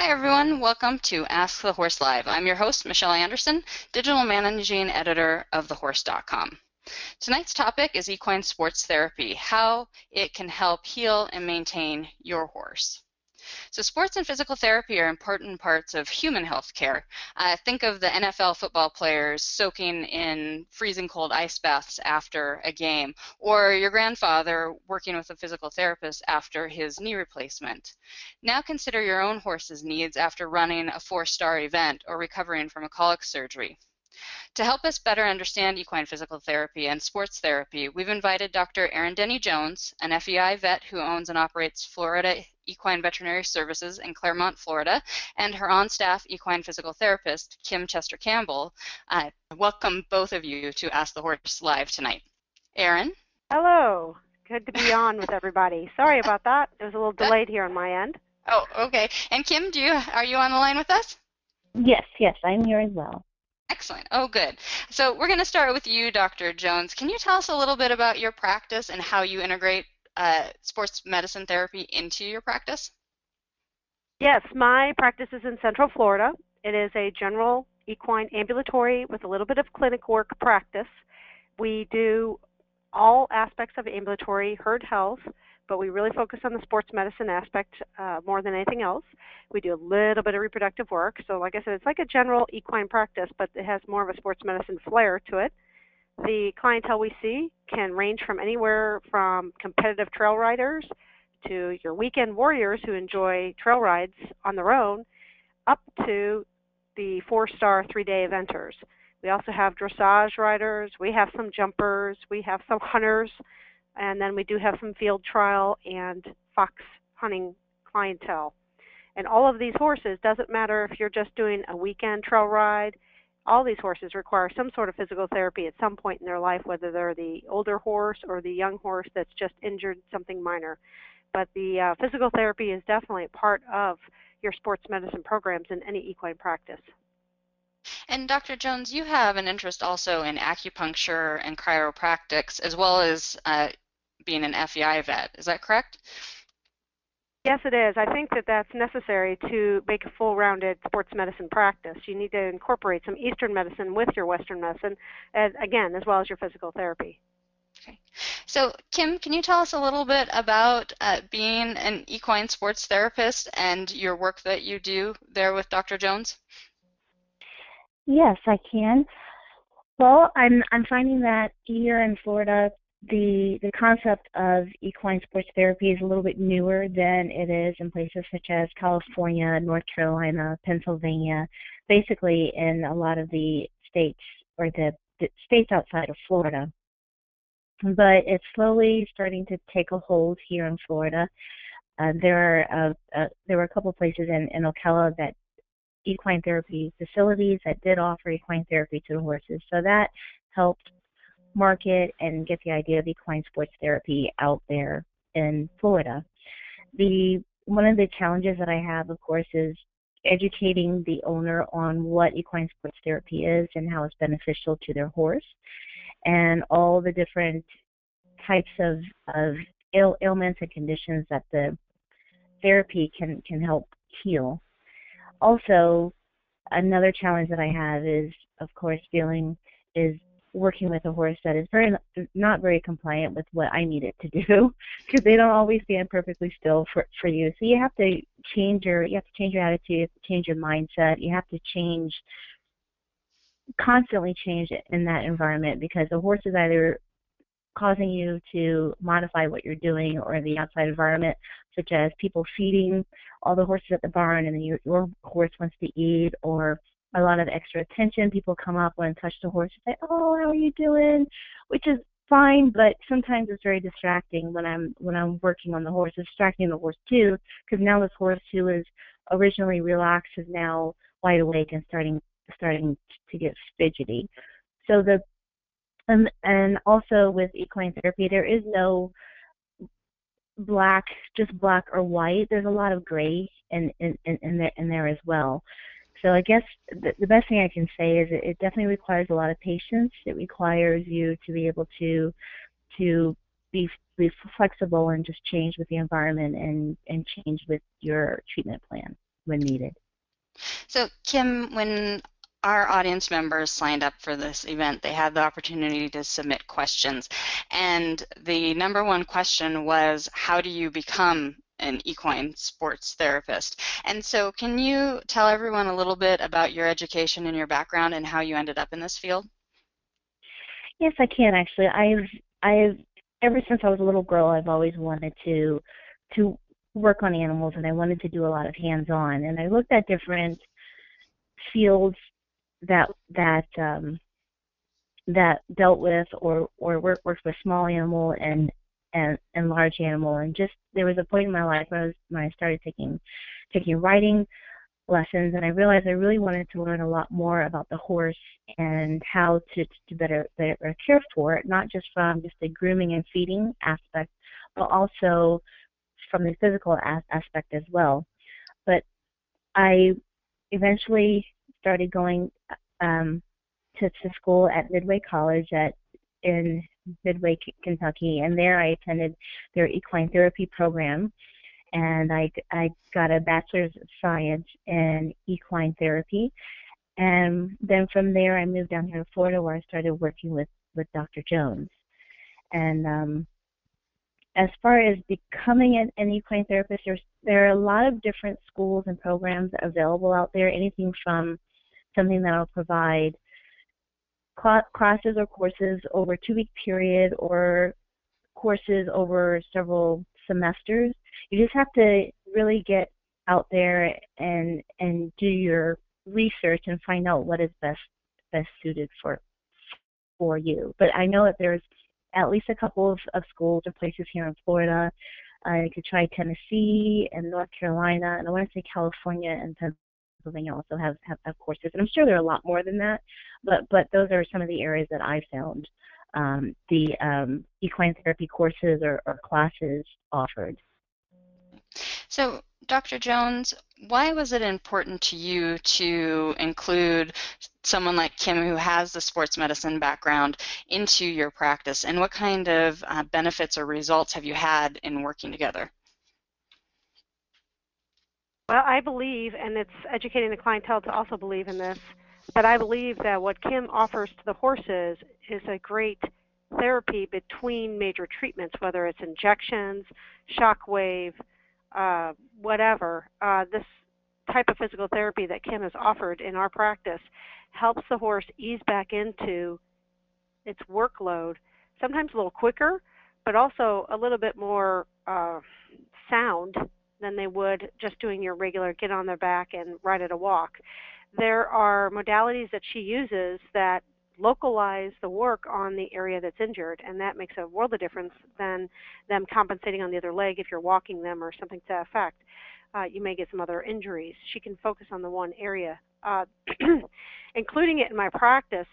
Hi, everyone. Welcome to Ask the Horse Live. I'm your host, Michelle Anderson, Digital Managing Editor of TheHorse.com. Tonight's topic is equine sports therapy, how it can help heal and maintain your horse. So sports and physical therapy are important parts of human health care. Uh, think of the NFL football players soaking in freezing cold ice baths after a game, or your grandfather working with a physical therapist after his knee replacement. Now consider your own horse's needs after running a four-star event or recovering from a colic surgery. To help us better understand equine physical therapy and sports therapy, we've invited Dr. Erin Denny Jones, an FEI vet who owns and operates Florida Equine Veterinary Services in Clermont, Florida, and her on staff equine physical therapist, Kim Chester Campbell. Uh, welcome both of you to Ask the Horse Live tonight. Erin? Hello. Good to be on with everybody. Sorry about that. It was a little delayed here on my end. Oh, okay. And Kim, do you are you on the line with us? Yes, yes, I'm here as well. Excellent. Oh, good. So we're going to start with you, Dr. Jones. Can you tell us a little bit about your practice and how you integrate uh, sports medicine therapy into your practice? Yes, my practice is in Central Florida. It is a general equine ambulatory with a little bit of clinic work practice. We do all aspects of ambulatory herd health, but we really focus on the sports medicine aspect uh, more than anything else. We do a little bit of reproductive work. So, like I said, it's like a general equine practice, but it has more of a sports medicine flair to it. The clientele we see can range from anywhere from competitive trail riders to your weekend warriors who enjoy trail rides on their own, up to the four star three day eventers. We also have dressage riders, we have some jumpers, we have some hunters, and then we do have some field trial and fox hunting clientele. And all of these horses, doesn't matter if you're just doing a weekend trail ride, all these horses require some sort of physical therapy at some point in their life, whether they're the older horse or the young horse that's just injured something minor. But the uh, physical therapy is definitely part of your sports medicine programs in any equine practice. And Dr. Jones, you have an interest also in acupuncture and chiropractics, as well as uh, being an FEI vet. Is that correct? Yes, it is. I think that that's necessary to make a full-rounded sports medicine practice. You need to incorporate some Eastern medicine with your Western medicine, and again, as well as your physical therapy. Okay. So, Kim, can you tell us a little bit about uh, being an equine sports therapist and your work that you do there with Dr. Jones? Yes, I can. Well, I'm I'm finding that here in Florida, the the concept of equine sports therapy is a little bit newer than it is in places such as California, North Carolina, Pennsylvania, basically in a lot of the states or the, the states outside of Florida. But it's slowly starting to take a hold here in Florida. Uh, there are uh, uh, there were a couple places in, in Ocala that equine therapy facilities that did offer equine therapy to the horses. So that helped market and get the idea of equine sports therapy out there in Florida. The one of the challenges that I have, of course, is educating the owner on what equine sports therapy is and how it's beneficial to their horse, and all the different types of of Ail- ailments and conditions that the therapy can can help heal. Also, another challenge that I have is, of course, dealing is working with a horse that is very not very compliant with what I need it to do because they don't always stand perfectly still for for you. So you have to change your you have to change your attitude, you have to change your mindset, you have to change constantly change in that environment because the horse is either causing you to modify what you're doing or the outside environment, such as people feeding all the horses at the barn and then your, your horse wants to eat or a lot of extra attention. People come up and touch the horse and say, "Oh, how are you doing?" Which is fine, but sometimes it's very distracting when I'm when I'm working on the horse. It's distracting the horse too, because now this horse who was originally relaxed is now wide awake and starting starting to get fidgety. So the and and also with equine therapy, there is no black, just black or white. There's a lot of gray in in in, in there in there as well. So I guess the, the best thing I can say is it, it definitely requires a lot of patience. It requires you to be able to to be be flexible and just change with the environment and and change with your treatment plan. when needed. So, Kim, when our audience members signed up for this event, they had the opportunity to submit questions. And the number one question was, how do you become an equine sports therapist? And so can you tell everyone a little bit about your education and your background and how you ended up in this field? Yes, I can actually. I've I've ever since I was a little girl, I've always wanted to to work on animals and I wanted to do a lot of hands-on. And I looked at different fields that that um, that dealt with or or work, worked with small animal and and and large animal and just there was a point in my life when I was when I started taking taking writing lessons and I realized I really wanted to learn a lot more about the horse and how to to better better care for it not just from just the grooming and feeding aspect but also from the physical aspect as well. But I eventually started going um, to, to school at Midway College at in Midway, Kentucky, and there I attended their equine therapy program, and I I got a bachelor's of science in equine therapy, and then from there I moved down here to Florida where I started working with with Dr. Jones, and um, as far as becoming an, an equine therapist, there's there are a lot of different schools and programs available out there. Anything from something that will provide classes or courses over a two week period or courses over several semesters. You just have to really get out there and and do your research and find out what is best best suited for for you. But I know that there's at least a couple of, of schools or places here in Florida. Uh, you could try Tennessee and North Carolina, and I want to say California and Pennsylvania also have, have, have courses, and I'm sure there are a lot more than that. But but those are some of the areas that I found um, the um, equine therapy courses or, or classes offered. So, Dr. Jones, why was it important to you to include someone like Kim who has the sports medicine background into your practice, and what kind of uh, benefits or results have you had in working together? Well, I believe, and it's educating the clientele to also believe in this, but I believe that what Kim offers to the horses is a great therapy between major treatments, whether it's injections, shockwave, uh, whatever. Uh, this type of physical therapy that Kim has offered in our practice helps the horse ease back into its workload, sometimes a little quicker, but also a little bit more uh, sound than they would just doing your regular get on their back and ride at a walk. There are modalities that she uses that localize the work on the area that's injured, and that makes a world of difference than them compensating on the other leg if you're walking them or something to that effect. Uh, you may get some other injuries. She can focus on the one area. Uh, including it in my practice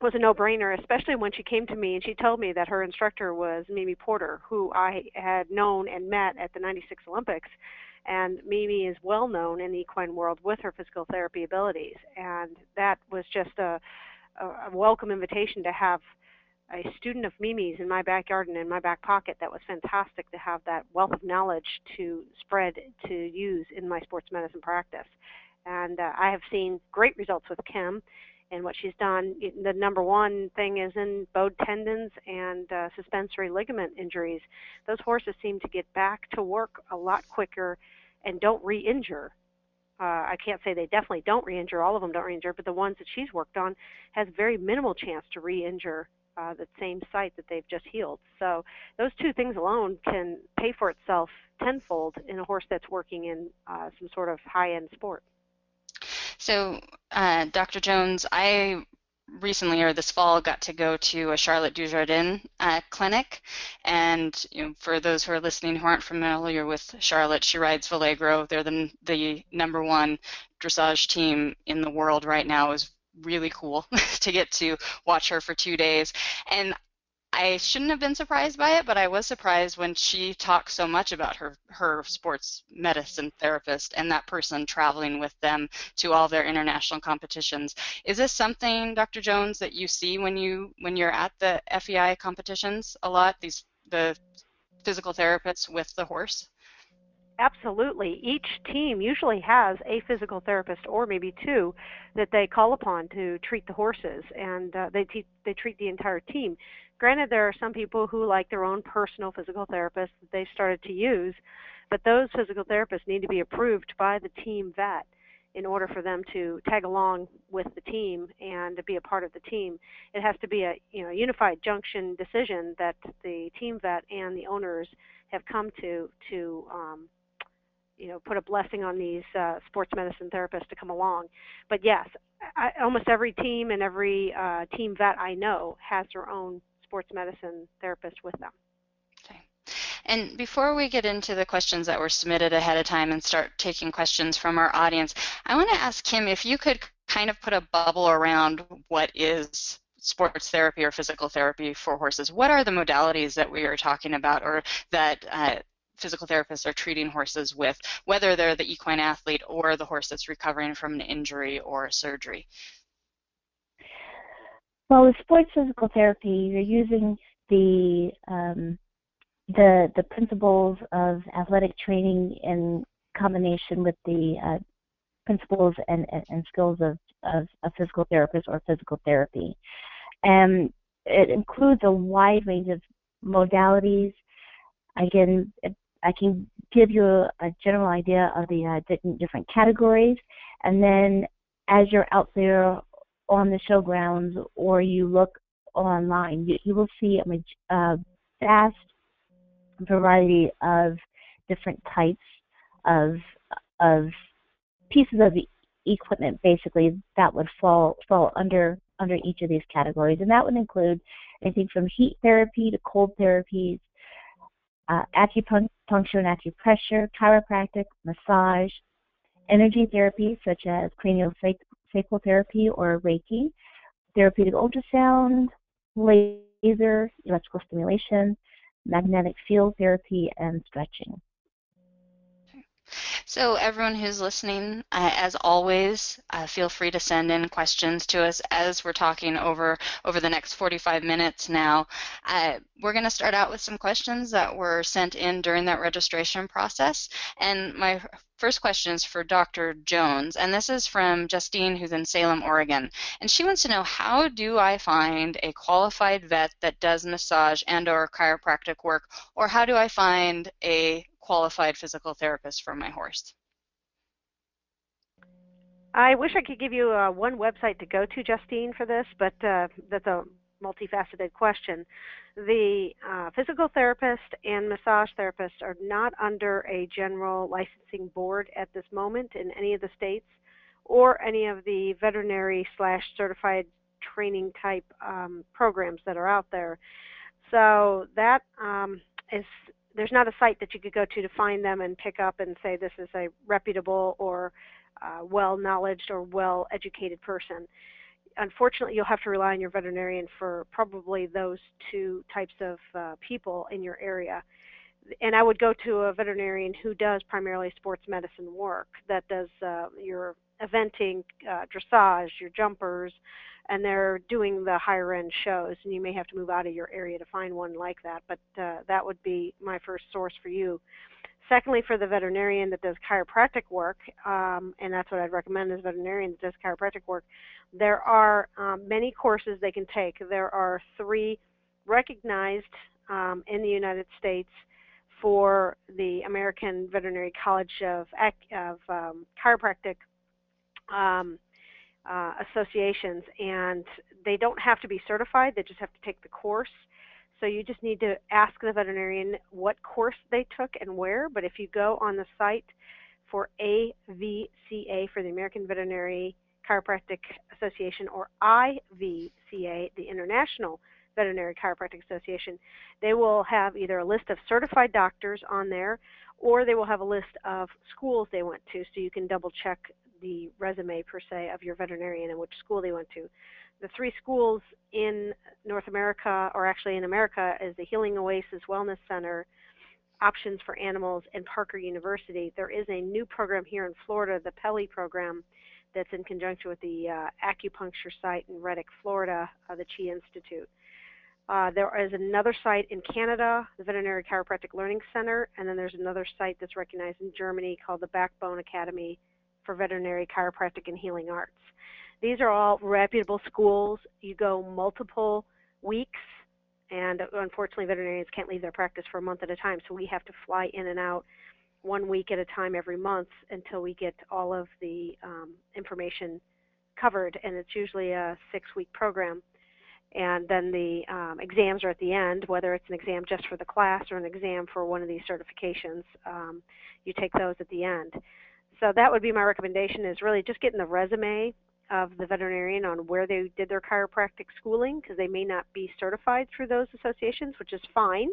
was a no-brainer, especially when she came to me and she told me that her instructor was Mimi Porter, who I had known and met at the 96 Olympics. And Mimi is well known in the equine world with her physical therapy abilities. And that was just a, a welcome invitation to have a student of Mimi's in my backyard and in my back pocket. That was fantastic to have that wealth of knowledge to spread to use in my sports medicine practice. And uh, I have seen great results with Kim and what she's done. The number one thing is in bowed tendons and uh, suspensory ligament injuries. Those horses seem to get back to work a lot quicker and don't re-injure. Uh, I can't say they definitely don't re-injure. All of them don't re-injure, but the ones that she's worked on has very minimal chance to re-injure uh, the same site that they've just healed. So those two things alone can pay for itself tenfold in a horse that's working in uh, some sort of high-end sport. So, uh, Dr. Jones, I recently or this fall got to go to a Charlotte Dujardin uh, clinic. And you know, for those who are listening who aren't familiar with Charlotte, she rides Valegro. They're the, the number one dressage team in the world right now. Is really cool to get to watch her for two days. And I shouldn't have been surprised by it, but I was surprised when she talked so much about her her sports medicine therapist and that person traveling with them to all their international competitions. Is this something, Dr. Jones, that you see when you when you're at the FEI competitions a lot? These the physical therapists with the horse. Absolutely. Each team usually has a physical therapist or maybe two that they call upon to treat the horses, and uh, they te- they treat the entire team. Granted, there are some people who like their own personal physical therapist that they started to use, but those physical therapists need to be approved by the team vet in order for them to tag along with the team and to be a part of the team. It has to be a you know unified junction decision that the team vet and the owners have come to to um, you know put a blessing on these uh, sports medicine therapists to come along. But yes, I, almost every team and every uh, team vet I know has their own sports medicine therapist with them. Okay. And before we get into the questions that were submitted ahead of time and start taking questions from our audience, I want to ask Kim if you could kind of put a bubble around what is sports therapy or physical therapy for horses. What are the modalities that we are talking about or that uh, physical therapists are treating horses with, whether they're the equine athlete or the horse that's recovering from an injury or surgery? Well, with sports physical therapy, you're using the um, the the principles of athletic training in combination with the uh, principles and, and, and, skills of, of a physical therapist or physical therapy. And it includes a wide range of modalities. Again, I can give you a, a general idea of the uh, different categories, and then as you're out there on the showgrounds or you look online, you, you will see a, a vast variety of different types of of pieces of equipment basically that would fall fall under under each of these categories. And that would include anything from heat therapy to cold therapies uh, acupuncture and acupressure, chiropractic, massage, energy therapy such as craniosacral therapy or Reiki, therapeutic ultrasound, laser, electrical stimulation, magnetic field therapy, and stretching. So everyone who's listening, uh, as always, uh, feel free to send in questions to us as we're talking over over the next 45 minutes now. Uh, we're going to start out with some questions that were sent in during that registration process. And my first question is for Dr. Jones, and this is from Justine, who's in Salem, Oregon. And she wants to know, how do I find a qualified vet that does massage and or chiropractic work, or how do I find a qualified physical therapist for my horse. I wish I could give you uh, one website to go to, Justine, for this, but uh, that's a multifaceted question. The uh, physical therapist and massage therapist are not under a general licensing board at this moment in any of the states or any of the veterinary slash certified training type um, programs that are out there. So that um, is there's not a site that you could go to to find them and pick up and say this is a reputable or uh, well knowledged or well educated person. Unfortunately, you'll have to rely on your veterinarian for probably those two types of uh, people in your area. And I would go to a veterinarian who does primarily sports medicine work, that does uh, your eventing, uh, dressage, your jumpers, and they're doing the higher end shows and you may have to move out of your area to find one like that but uh, that would be my first source for you. Secondly for the veterinarian that does chiropractic work um, and that's what i'd recommend as a veterinarian that does chiropractic work there are um, many courses they can take. There are three recognized um, in the united states for the american veterinary college of, of um, chiropractic um, uh, associations, and they don't have to be certified. They just have to take the course. So you just need to ask the veterinarian what course they took and where. But if you go on the site for AVCA for the American Veterinary Chiropractic Association or IVCA, the International Veterinary Chiropractic Association, they will have either a list of certified doctors on there or they will have a list of schools they went to so you can double check the resume per se of your veterinarian and which school they went to. The three schools in North America, or actually in America, is the Healing Oasis Wellness Center, Options for Animals, and Parker University. There is a new program here in Florida, the Peli program, that's in conjunction with the uh, acupuncture site in Reddick, Florida, uh, the Chi Institute. Uh, there is another site in Canada, the Veterinary Chiropractic Learning Center, and then there's another site that's recognized in Germany called the Backbone Academy for Veterinary Chiropractic and Healing Arts. These are all reputable schools. You go multiple weeks, and unfortunately, veterinarians can't leave their practice for a month at a time, so we have to fly in and out one week at a time every month until we get all of the um, information covered, and it's usually a six week program. And then the um, exams are at the end, whether it's an exam just for the class or an exam for one of these certifications. Um, you take those at the end. So that would be my recommendation: is really just getting the resume of the veterinarian on where they did their chiropractic schooling, because they may not be certified through those associations, which is fine.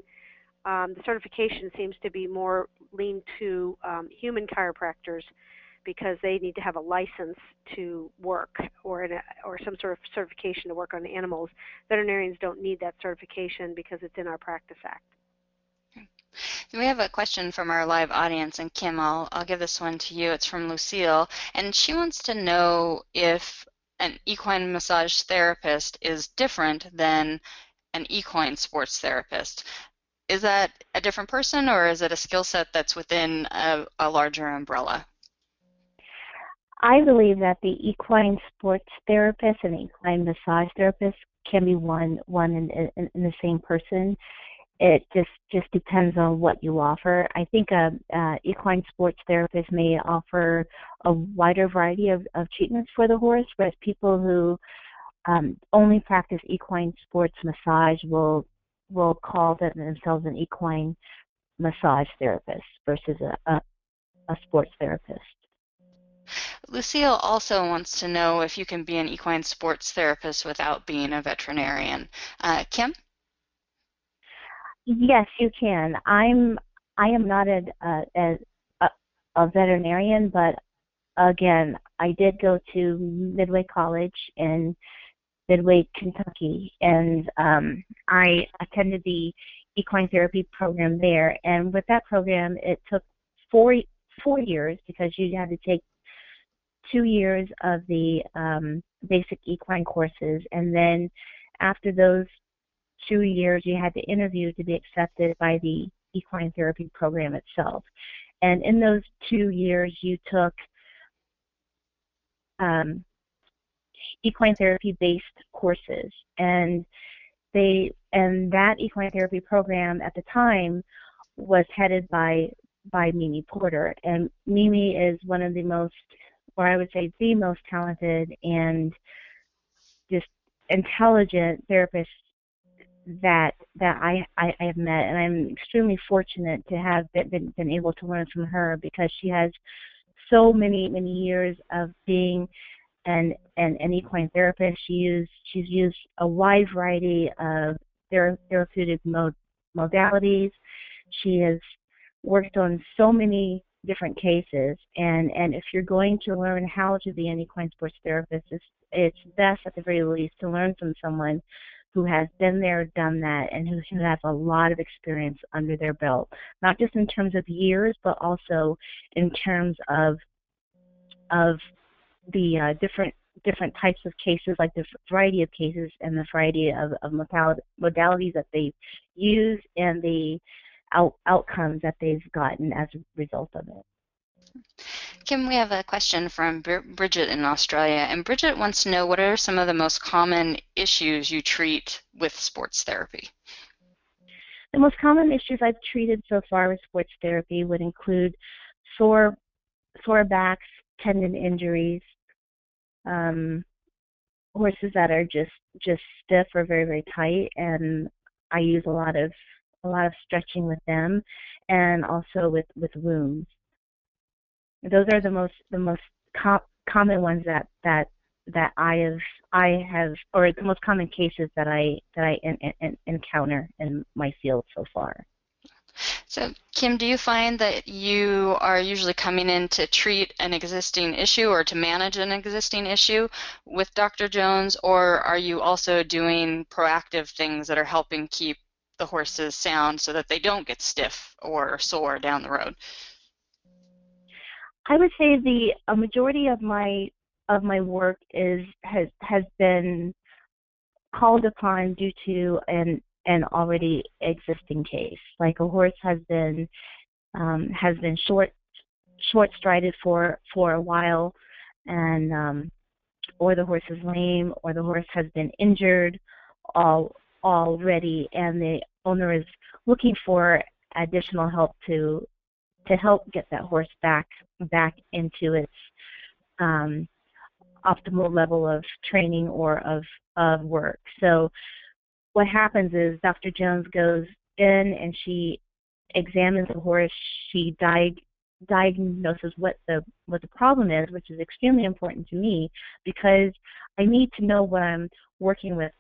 Um, the certification seems to be more lean to um, human chiropractors because they need to have a license to work or a, or some sort of certification to work on animals. Veterinarians don't need that certification because it's in our Practice Act. We have a question from our live audience, and Kim, I'll, I'll give this one to you. It's from Lucille, and she wants to know if an equine massage therapist is different than an equine sports therapist. Is that a different person, or is it a skill set that's within a, a larger umbrella? I believe that the equine sports therapist and equine massage therapist can be one one in, in the same person. It just just depends on what you offer. I think a, a equine sports therapist may offer a wider variety of, of treatments for the horse, whereas people who um, only practice equine sports massage will will call themselves an equine massage therapist versus a, a, a sports therapist. Lucille also wants to know if you can be an equine sports therapist without being a veterinarian. Uh, Kim? Yes, you can. I'm I am not a, a, a, a veterinarian, but again, I did go to Midway College in Midway, Kentucky, and um, I attended the equine therapy program there. And with that program, it took four four years because you had to take two years of the um, basic equine courses, and then after those two years, you had to interview to be accepted by the equine therapy program itself. And in those two years, you took um, equine therapy based courses, and they and that equine therapy program at the time was headed by by Mimi Porter, and Mimi is one of the most or I would say the most talented and just intelligent therapist that that I, I, I have met, and I'm extremely fortunate to have been, been able to learn from her because she has so many many years of being an an, an equine therapist. She used she's used a wide variety of therapeutic mod, modalities. She has worked on so many different cases and and if you're going to learn how to be an equine sports therapist it's it's best at the very least to learn from someone who has been there done that and who, who has a lot of experience under their belt not just in terms of years but also in terms of of the uh, different different types of cases, like the variety of cases and the variety of, of modalities that they use and the out, outcomes that they've gotten as a result of it. Kim, we have a question from Bridget in Australia, and Bridget wants to know what are some of the most common issues you treat with sports therapy? The most common issues I've treated so far with sports therapy would include sore, sore backs, tendon injuries, um, horses that are just just stiff or very very tight, and I use a lot of a lot of stretching with them, and also with with wounds. Those are the most the most com- common ones that that that I have I have or the most common cases that I that I in, in, encounter in my field so far. So, Kim, do you find that you are usually coming in to treat an existing issue or to manage an existing issue with Dr. Jones, or are you also doing proactive things that are helping keep the horses sound so that they don't get stiff or sore down the road? I would say the a majority of my of my work is has has been called upon due to an an already existing case. Like a horse has been um, has been short short strided for for a while, and um, or the horse is lame, or the horse has been injured all already, and the owner is looking for additional help to to help get that horse back back into its um, optimal level of training or of of work. So what happens is Dr. Jones goes in and she examines the horse. She diag- diagnoses what the what the problem is, which is extremely important to me because I need to know what I'm working with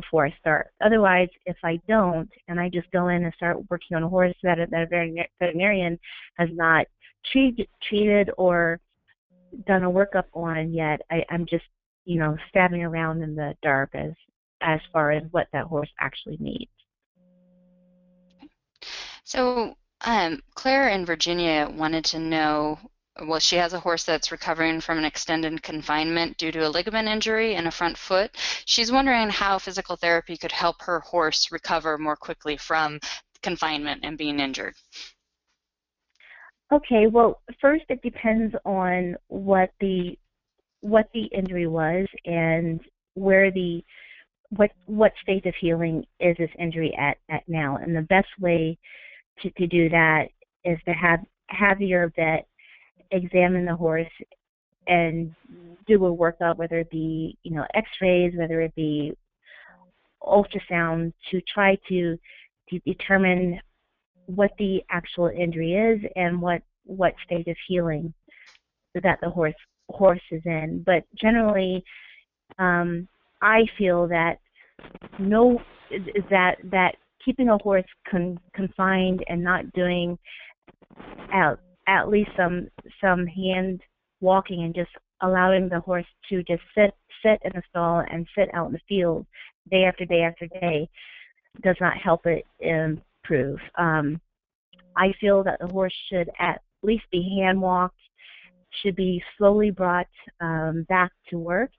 before I start. Otherwise, if I don't and I just go in and start working on a horse that, that a veterinarian has not treated, or done a workup on yet, I, I'm just you know stabbing around in the dark as as far as what that horse actually needs. So um, Claire in Virginia wanted to know well, she has a horse that's recovering from an extended confinement due to a ligament injury in a front foot. She's wondering how physical therapy could help her horse recover more quickly from confinement and being injured. Okay, well, first it depends on what the what the injury was and where the what what state of healing is this injury at at now. And the best way to, to do that is to have have your vet examine the horse and do a workup, whether it be you know X-rays, whether it be ultrasound, to try to determine what the actual injury is and what what state of healing that the horse horse is in. But generally, um, I feel that no that that keeping a horse con- confined and not doing out at least some some hand walking and just allowing the horse to just sit sit in the stall and sit out in the field day after day after day does not help it improve. Um, I feel that the horse should at least be hand walked, should be slowly brought um, back to work.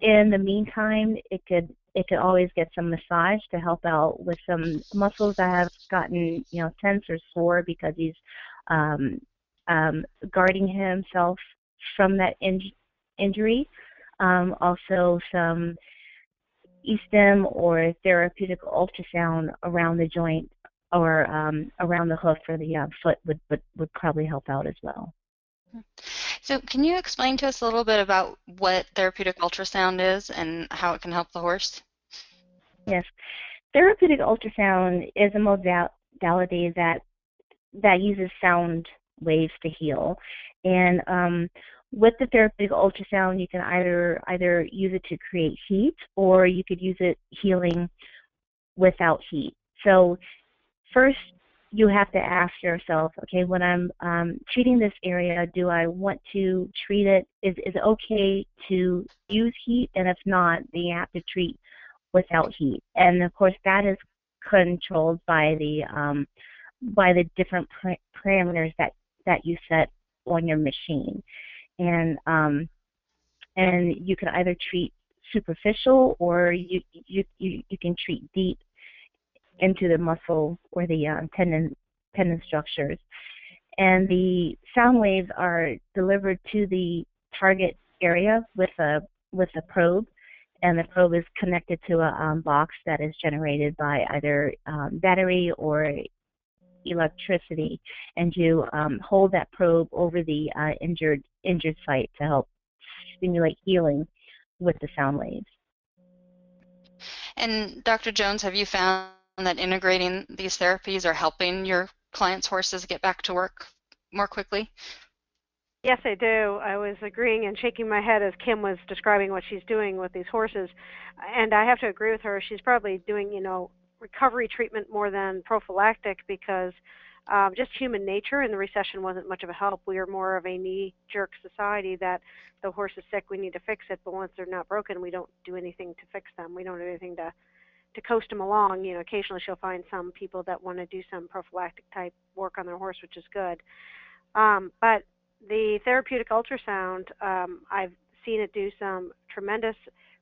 In the meantime, it could it could always get some massage to help out with some muscles that have gotten you know tense or sore because he's um, um, guarding himself from that in- injury. Um, also, some e-stim or therapeutic ultrasound around the joint or um, around the hoof or the uh, foot would, would, would probably help out as well. So, can you explain to us a little bit about what therapeutic ultrasound is and how it can help the horse? Yes. Therapeutic ultrasound is a modality that that uses sound waves to heal. And um, with the therapeutic ultrasound, you can either either use it to create heat or you could use it healing without heat. So first, you have to ask yourself, okay, when I'm um, treating this area, do I want to treat it? Is is it okay to use heat? And if not, then you have to treat without heat. And of course, that is controlled by the um, by the different parameters that that you set on your machine, and um, and you can either treat superficial or you you you, you can treat deep into the muscle or the um, tendon tendon structures, and the sound waves are delivered to the target area with a with a probe. And the probe is connected to a um, box that is generated by either um, battery or electricity, and you um, hold that probe over the uh, injured injured site to help stimulate healing with the sound waves. And Dr. Jones, have you found that integrating these therapies are helping your clients' horses get back to work more quickly? Yes, I do. I was agreeing and shaking my head as Kim was describing what she's doing with these horses. And I have to agree with her. She's probably doing, you know, recovery treatment more than prophylactic because um, just human nature and the recession wasn't much of a help. We are more of a knee jerk society that the horse is sick, we need to fix it, but once they're not broken, we don't do anything to fix them. We don't do anything to to coast them along. You know, occasionally she'll find some people that want to do some prophylactic type work on their horse, which is good. Um, but the therapeutic ultrasound, um, I've seen it do some tremendous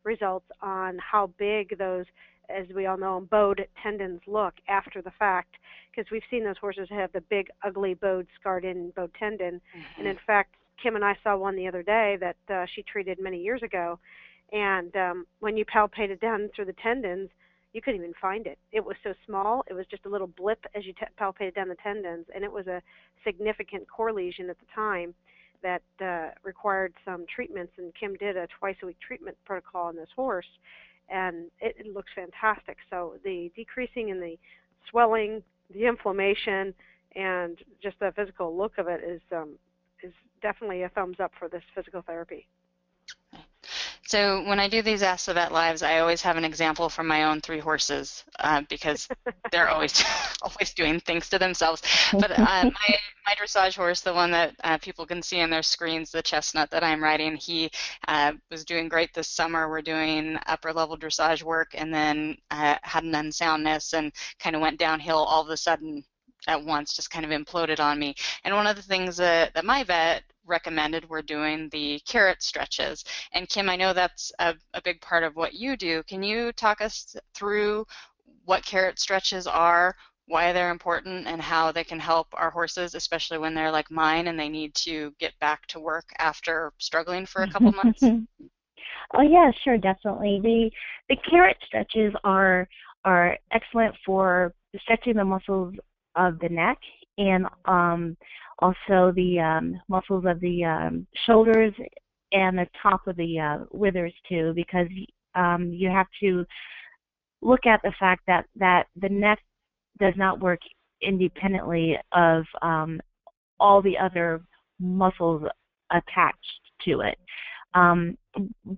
results on how big those as we all know, bowed tendons look after the fact, because we've seen those horses have the big, ugly bowed, scarred-in bowed tendon. Mm-hmm. And in fact, Kim and I saw one the other day that uh, she treated many years ago, and um, when you palpated down through the tendons, you couldn't even find it. It was so small; it was just a little blip as you t- palpated down the tendons, and it was a significant core lesion at the time that uh, required some treatments. And Kim did a twice-a-week treatment protocol on this horse, and it, it looks fantastic. So the decreasing in the swelling, the inflammation, and just the physical look of it is um, is definitely a thumbs up for this physical therapy. So when I do these Ask the Vet lives, I always have an example from my own three horses uh, because they're always always doing things to themselves. But uh, my my dressage horse, the one that uh, people can see on their screens, the chestnut that I'm riding, he uh, was doing great this summer. We're doing upper level dressage work, and then uh, had an unsoundness and kind of went downhill all of a sudden at once, just kind of imploded on me. And one of the things that, that my vet recommended we're doing the carrot stretches. And Kim, I know that's a, a big part of what you do. Can you talk us through what carrot stretches are, why they're important, and how they can help our horses, especially when they're like mine and they need to get back to work after struggling for a couple months? oh yeah, sure, definitely. The the carrot stretches are are excellent for stretching the muscles of the neck and um, also the um, muscles of the um, shoulders and the top of the uh, withers too, because um, you have to look at the fact that that the neck does not work independently of um, all the other muscles attached to it. Um,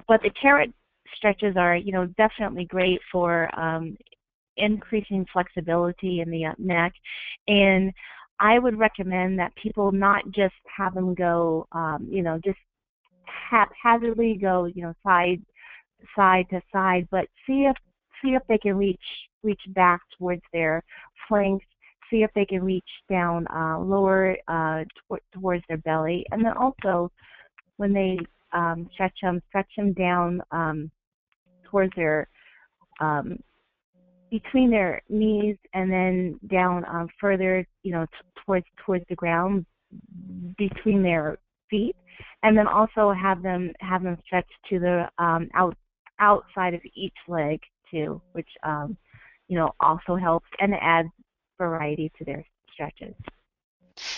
but the carrot stretches are, you know, definitely great for um, increasing flexibility in the uh, neck and I would recommend that people not just have them go, um, you know, just haphazardly go, you know, side side to side, but see if see if they can reach reach back towards their flanks, see if they can reach down uh, lower uh, towards their belly, and then also when they um, stretch them, stretch them down um, towards their um, between their knees and then down um, further, you know, t- towards towards the ground between their feet, and then also have them have them stretch to the um, out outside of each leg too, which um, you know also helps and adds variety to their stretches.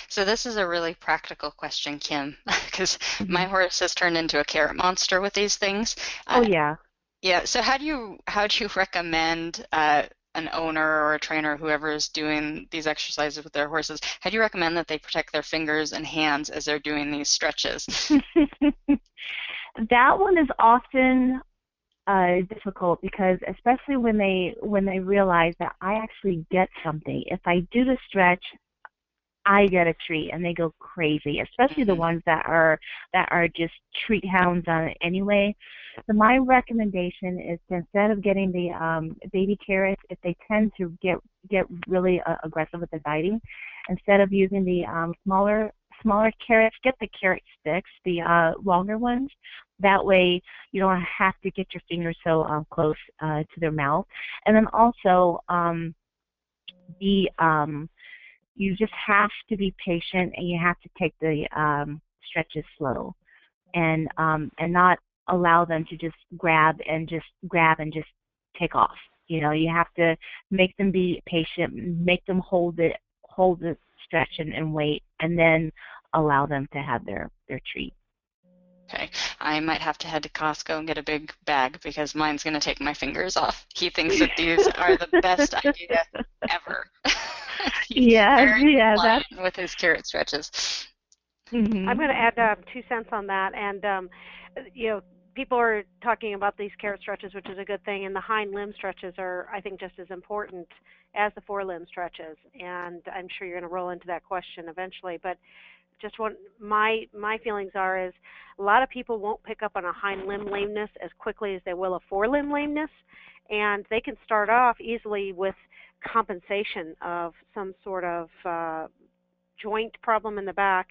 So this is a really practical question, Kim, because mm-hmm. my horse has turned into a carrot monster with these things. Oh yeah. Yeah. So how do you how do you recommend uh, an owner or a trainer, whoever is doing these exercises with their horses, how do you recommend that they protect their fingers and hands as they're doing these stretches? that one is often uh, difficult because especially when they when they realize that I actually get something. If I do the stretch, I get a treat and they go crazy, especially the mm-hmm. ones that are that are just treat hounds on it anyway. So my recommendation is to instead of getting the um, baby carrots, if they tend to get get really uh, aggressive with the biting, instead of using the um, smaller smaller carrots, get the carrot sticks, the uh, longer ones. That way you don't have to get your fingers so um, close uh, to their mouth. And then also um, the um, you just have to be patient and you have to take the um, stretches slow and um, and not allow them to just grab and just grab and just take off. You know, you have to make them be patient, make them hold it, hold the stretch and, and wait, and then allow them to have their their treat. Okay, I might have to head to Costco and get a big bag because mine's going to take my fingers off. He thinks that these are the best idea ever. yeah, yeah, that's with his carrot stretches. Mm-hmm. I'm going to add uh, two cents on that, and um, you know, people are talking about these carrot stretches, which is a good thing, and the hind limb stretches are, I think, just as important as the forelimb stretches. And I'm sure you're going to roll into that question eventually, but just what my my feelings are is a lot of people won't pick up on a hind limb lameness as quickly as they will a forelimb lameness, and they can start off easily with compensation of some sort of uh, joint problem in the back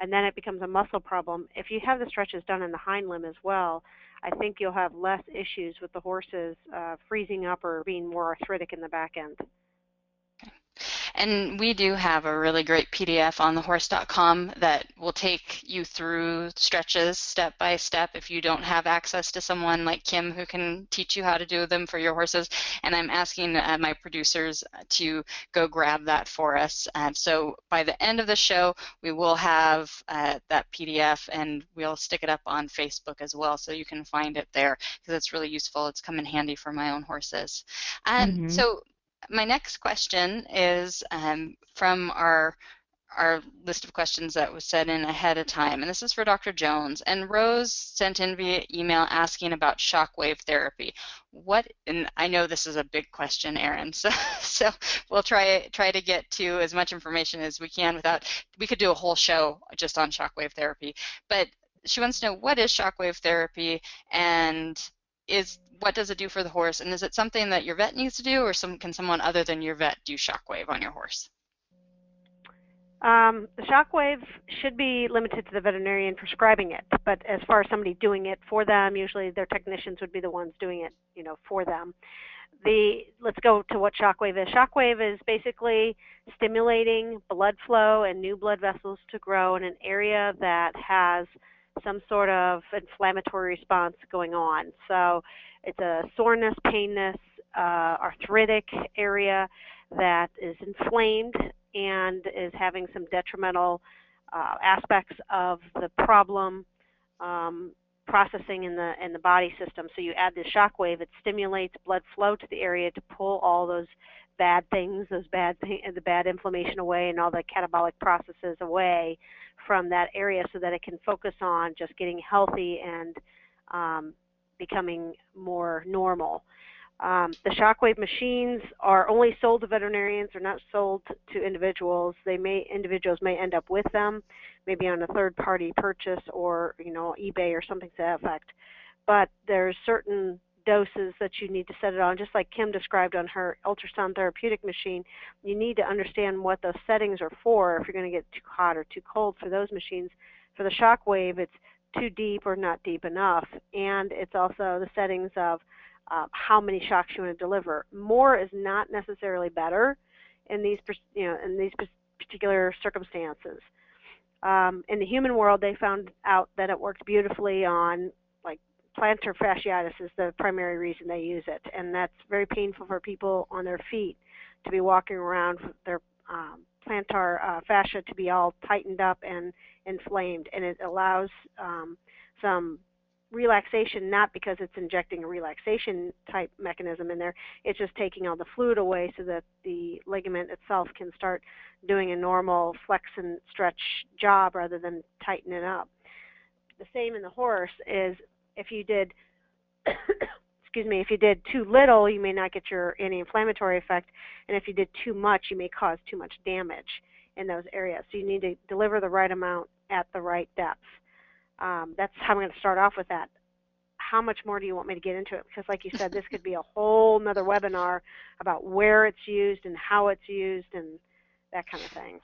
and then it becomes a muscle problem. If you have the stretches done in the hind limb as well, I think you'll have less issues with the horses uh, freezing up or being more arthritic in the back end. And we do have a really great PDF on thehorse.com that will take you through stretches step by step if you don't have access to someone like Kim who can teach you how to do them for your horses. And I'm asking uh, my producers to go grab that for us. And so by the end of the show, we will have uh, that PDF and we'll stick it up on Facebook as well so you can find it there because it's really useful. It's come in handy for my own horses. And mm-hmm. so my next question is um, from our our list of questions that was sent in ahead of time, and this is for Dr. Jones. And Rose sent in via email asking about shockwave therapy. What? And I know this is a big question, Erin. So, so we'll try try to get to as much information as we can without. We could do a whole show just on shockwave therapy, but she wants to know what is shockwave therapy and is what does it do for the horse, and is it something that your vet needs to do, or some, can someone other than your vet do shockwave on your horse? Um, the shockwave should be limited to the veterinarian prescribing it, but as far as somebody doing it for them, usually their technicians would be the ones doing it, you know, for them. The let's go to what shockwave is. Shockwave is basically stimulating blood flow and new blood vessels to grow in an area that has some sort of inflammatory response going on. So it's a soreness, painness, uh, arthritic area that is inflamed and is having some detrimental uh, aspects of the problem um, processing in the in the body system. So you add this shock wave, it stimulates blood flow to the area to pull all those bad things, those bad th- the bad inflammation away, and all the catabolic processes away from that area, so that it can focus on just getting healthy and um, becoming more normal. Um, the shockwave machines are only sold to veterinarians; they're not sold to individuals. They may individuals may end up with them, maybe on a third-party purchase or you know eBay or something to that effect. But there's certain doses that you need to set it on, just like Kim described on her ultrasound therapeutic machine. You need to understand what those settings are for. If you're going to get too hot or too cold for those machines, for the shockwave, it's too deep or not deep enough. And it's also the settings of uh, how many shocks you want to deliver. More is not necessarily better in these you know in these particular circumstances. Um, in the human world, they found out that it worked beautifully on plantar fasciitis is the primary reason they use it, and that's very painful for people on their feet to be walking around with their um, plantar uh, fascia to be all tightened up and inflamed, and it allows um, some relaxation not because it's injecting a relaxation type mechanism in there it's just taking all the fluid away so that the ligament itself can start doing a normal flex and stretch job rather than tighten it up. The same in the horse is if you did excuse me if you did too little you may not get your anti-inflammatory effect and if you did too much you may cause too much damage in those areas so you need to deliver the right amount at the right depth. Um, that's how I'm going to start off with that. How much more do you want me to get into it? Because, like you said, this could be a whole nother webinar about where it's used and how it's used and that kind of thing.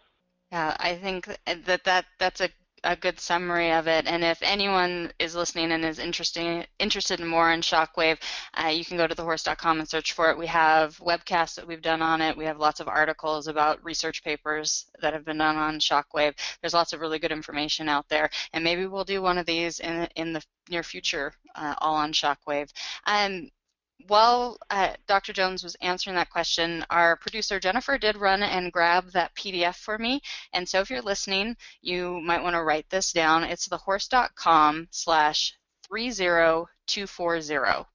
Yeah, I think that, that that's a a good summary of it. And if anyone is listening and is interesting, interested in more in Shockwave, uh, you can go to thehorse.com and search for it. We have webcasts that we've done on it. We have lots of articles about research papers that have been done on Shockwave. There's lots of really good information out there. And maybe we'll do one of these in, in the near future, uh, all on Shockwave. Um, while uh, Dr. Jones was answering that question, our producer Jennifer did run and grab that PDF for me. And so if you're listening, you might want to write this down. It's thehorse.com slash 30240.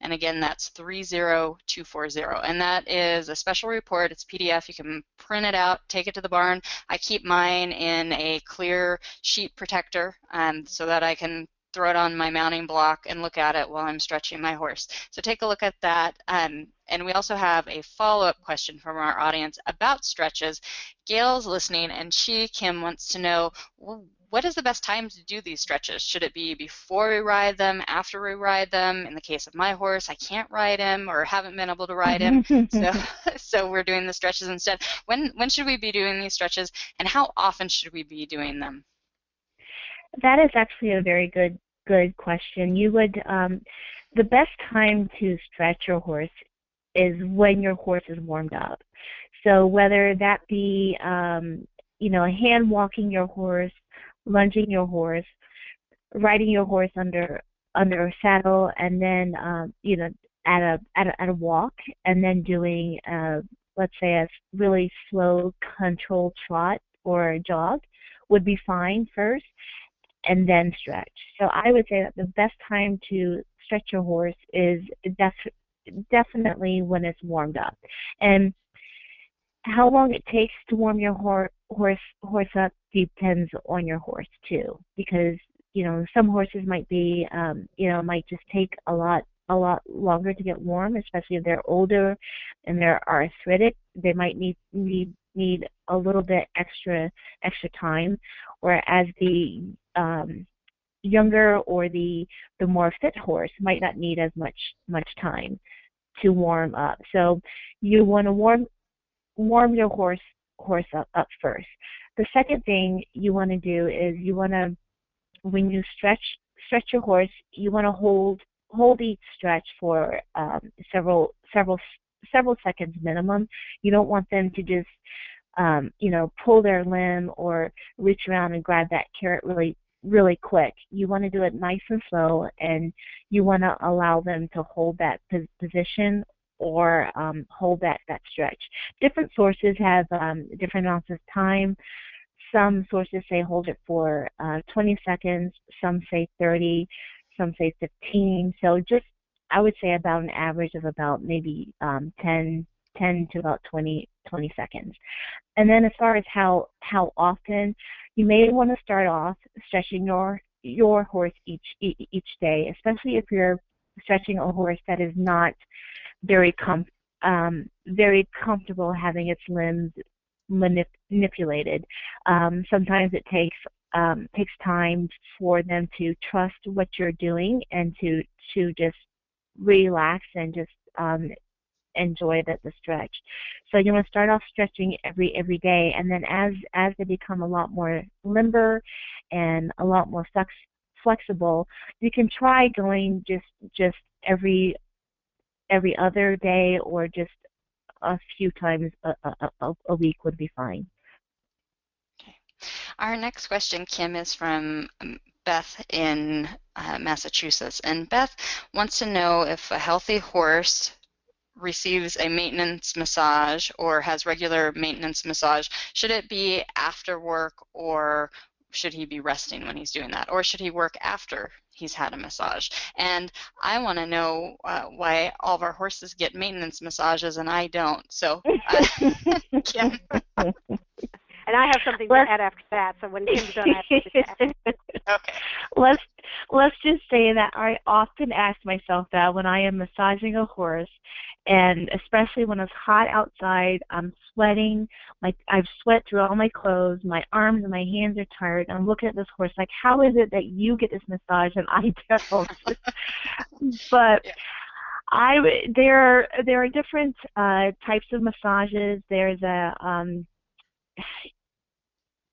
And again, that's 30240. And that is a special report. It's PDF. You can print it out, take it to the barn. I keep mine in a clear sheet protector um, so that I can throw it on my mounting block and look at it while I'm stretching my horse. So take a look at that. Um, and we also have a follow-up question from our audience about stretches. Gail's listening, and she, Kim, wants to know, well, what is the best time to do these stretches? Should it be before we ride them, after we ride them? In the case of my horse, I can't ride him or haven't been able to ride him, so so we're doing the stretches instead. When when should we be doing these stretches, and how often should we be doing them? That is actually a very good good question. You would um, the best time to stretch your horse is when your horse is warmed up. So whether that be um, you know hand walking your horse, lunging your horse, riding your horse under under a saddle, and then um, you know at a, at a at a walk, and then doing uh, let's say a really slow controlled trot or jog would be fine first and then stretch. So I would say that the best time to stretch your horse is def- definitely when it's warmed up. And how long it takes to warm your hor- horse horse up depends on your horse too, because you know some horses might be um, you know might just take a lot a lot longer to get warm, especially if they're older and they're arthritic. They might need need need a little bit extra extra time, whereas the um, younger or the the more fit horse might not need as much much time to warm up. So you want to warm warm your horse horse up, up first. The second thing you want to do is you want to when you stretch stretch your horse, you want to hold hold each stretch for um, several several several seconds minimum. You don't want them to just um, you know pull their limb or reach around and grab that carrot really really quick. You want to do it nice and slow, and you want to allow them to hold that position or um, hold that that stretch. Different sources have um, different amounts of time. Some sources say hold it for uh, 20 seconds. Some say 30 some say 15. So just I would say about an average of about maybe um, 10, 10 to about 20, 20 seconds. And then as far as how how often, you may want to start off stretching your your horse each each day, especially if you're stretching a horse that is not very com um, very comfortable having its limbs manip- manipulated. Um, sometimes it takes um, takes time for them to trust what you're doing and to to just relax and just um, enjoy the, the stretch. So you want to start off stretching every every day, and then as as they become a lot more limber and a lot more flex, flexible, you can try going just just every every other day or just a few times a, a, a week would be fine. Okay. Our next question, Kim, is from um, Beth in uh, Massachusetts. And Beth wants to know if a healthy horse receives a maintenance massage or has regular maintenance massage, should it be after work or should he be resting when he's doing that? Or should he work after he's had a massage? And I want to know uh, why all of our horses get maintenance massages and I don't. So, uh, Kim. And I have something let's, to add after that. So when Kim's done, I have to Okay. Let's let's just say that I often ask myself that when I am massaging a horse, and especially when it's hot outside, I'm sweating. Like I've sweat through all my clothes. My arms and my hands are tired. I'm looking at this horse like, how is it that you get this massage and I don't? but. Yeah. I there are there are different uh, types of massages. There's a um,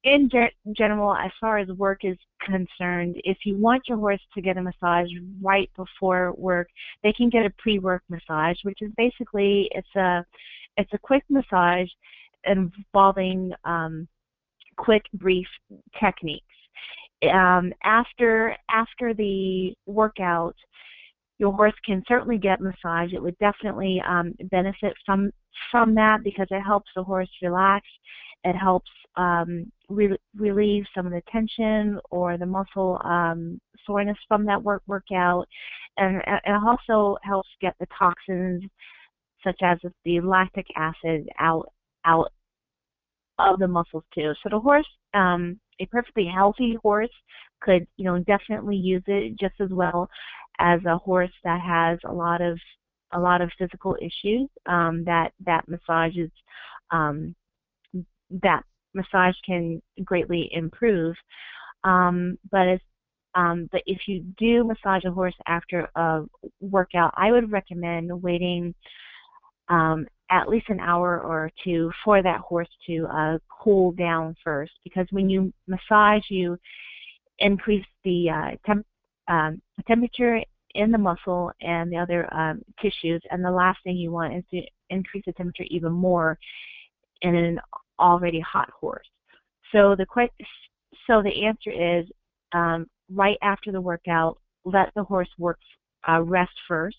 in ge- general, as far as work is concerned, if you want your horse to get a massage right before work, they can get a pre-work massage, which is basically it's a it's a quick massage involving um, quick, brief techniques. Um, after after the workout, your horse can certainly get massage. It would definitely um, benefit from from that because it helps the horse relax. It helps um, re- relieve some of the tension or the muscle um, soreness from that work workout, and, it also helps get the toxins such as the lactic acid out out of the muscles too. So the horse, um, a perfectly healthy horse, could you know definitely use it just as well as a horse that has a lot of a lot of physical issues um, that that massages um, that massage can greatly improve. Um, but as um, but if you do massage a horse after a workout, I would recommend waiting um, at least an hour or two for that horse to uh, cool down first. Because when you massage, you increase the uh, temp, um, temperature in the muscle and the other um, tissues. And the last thing you want is to increase the temperature even more in an already hot horse. So the so the answer is um, right after the workout, let the horse work uh, rest first,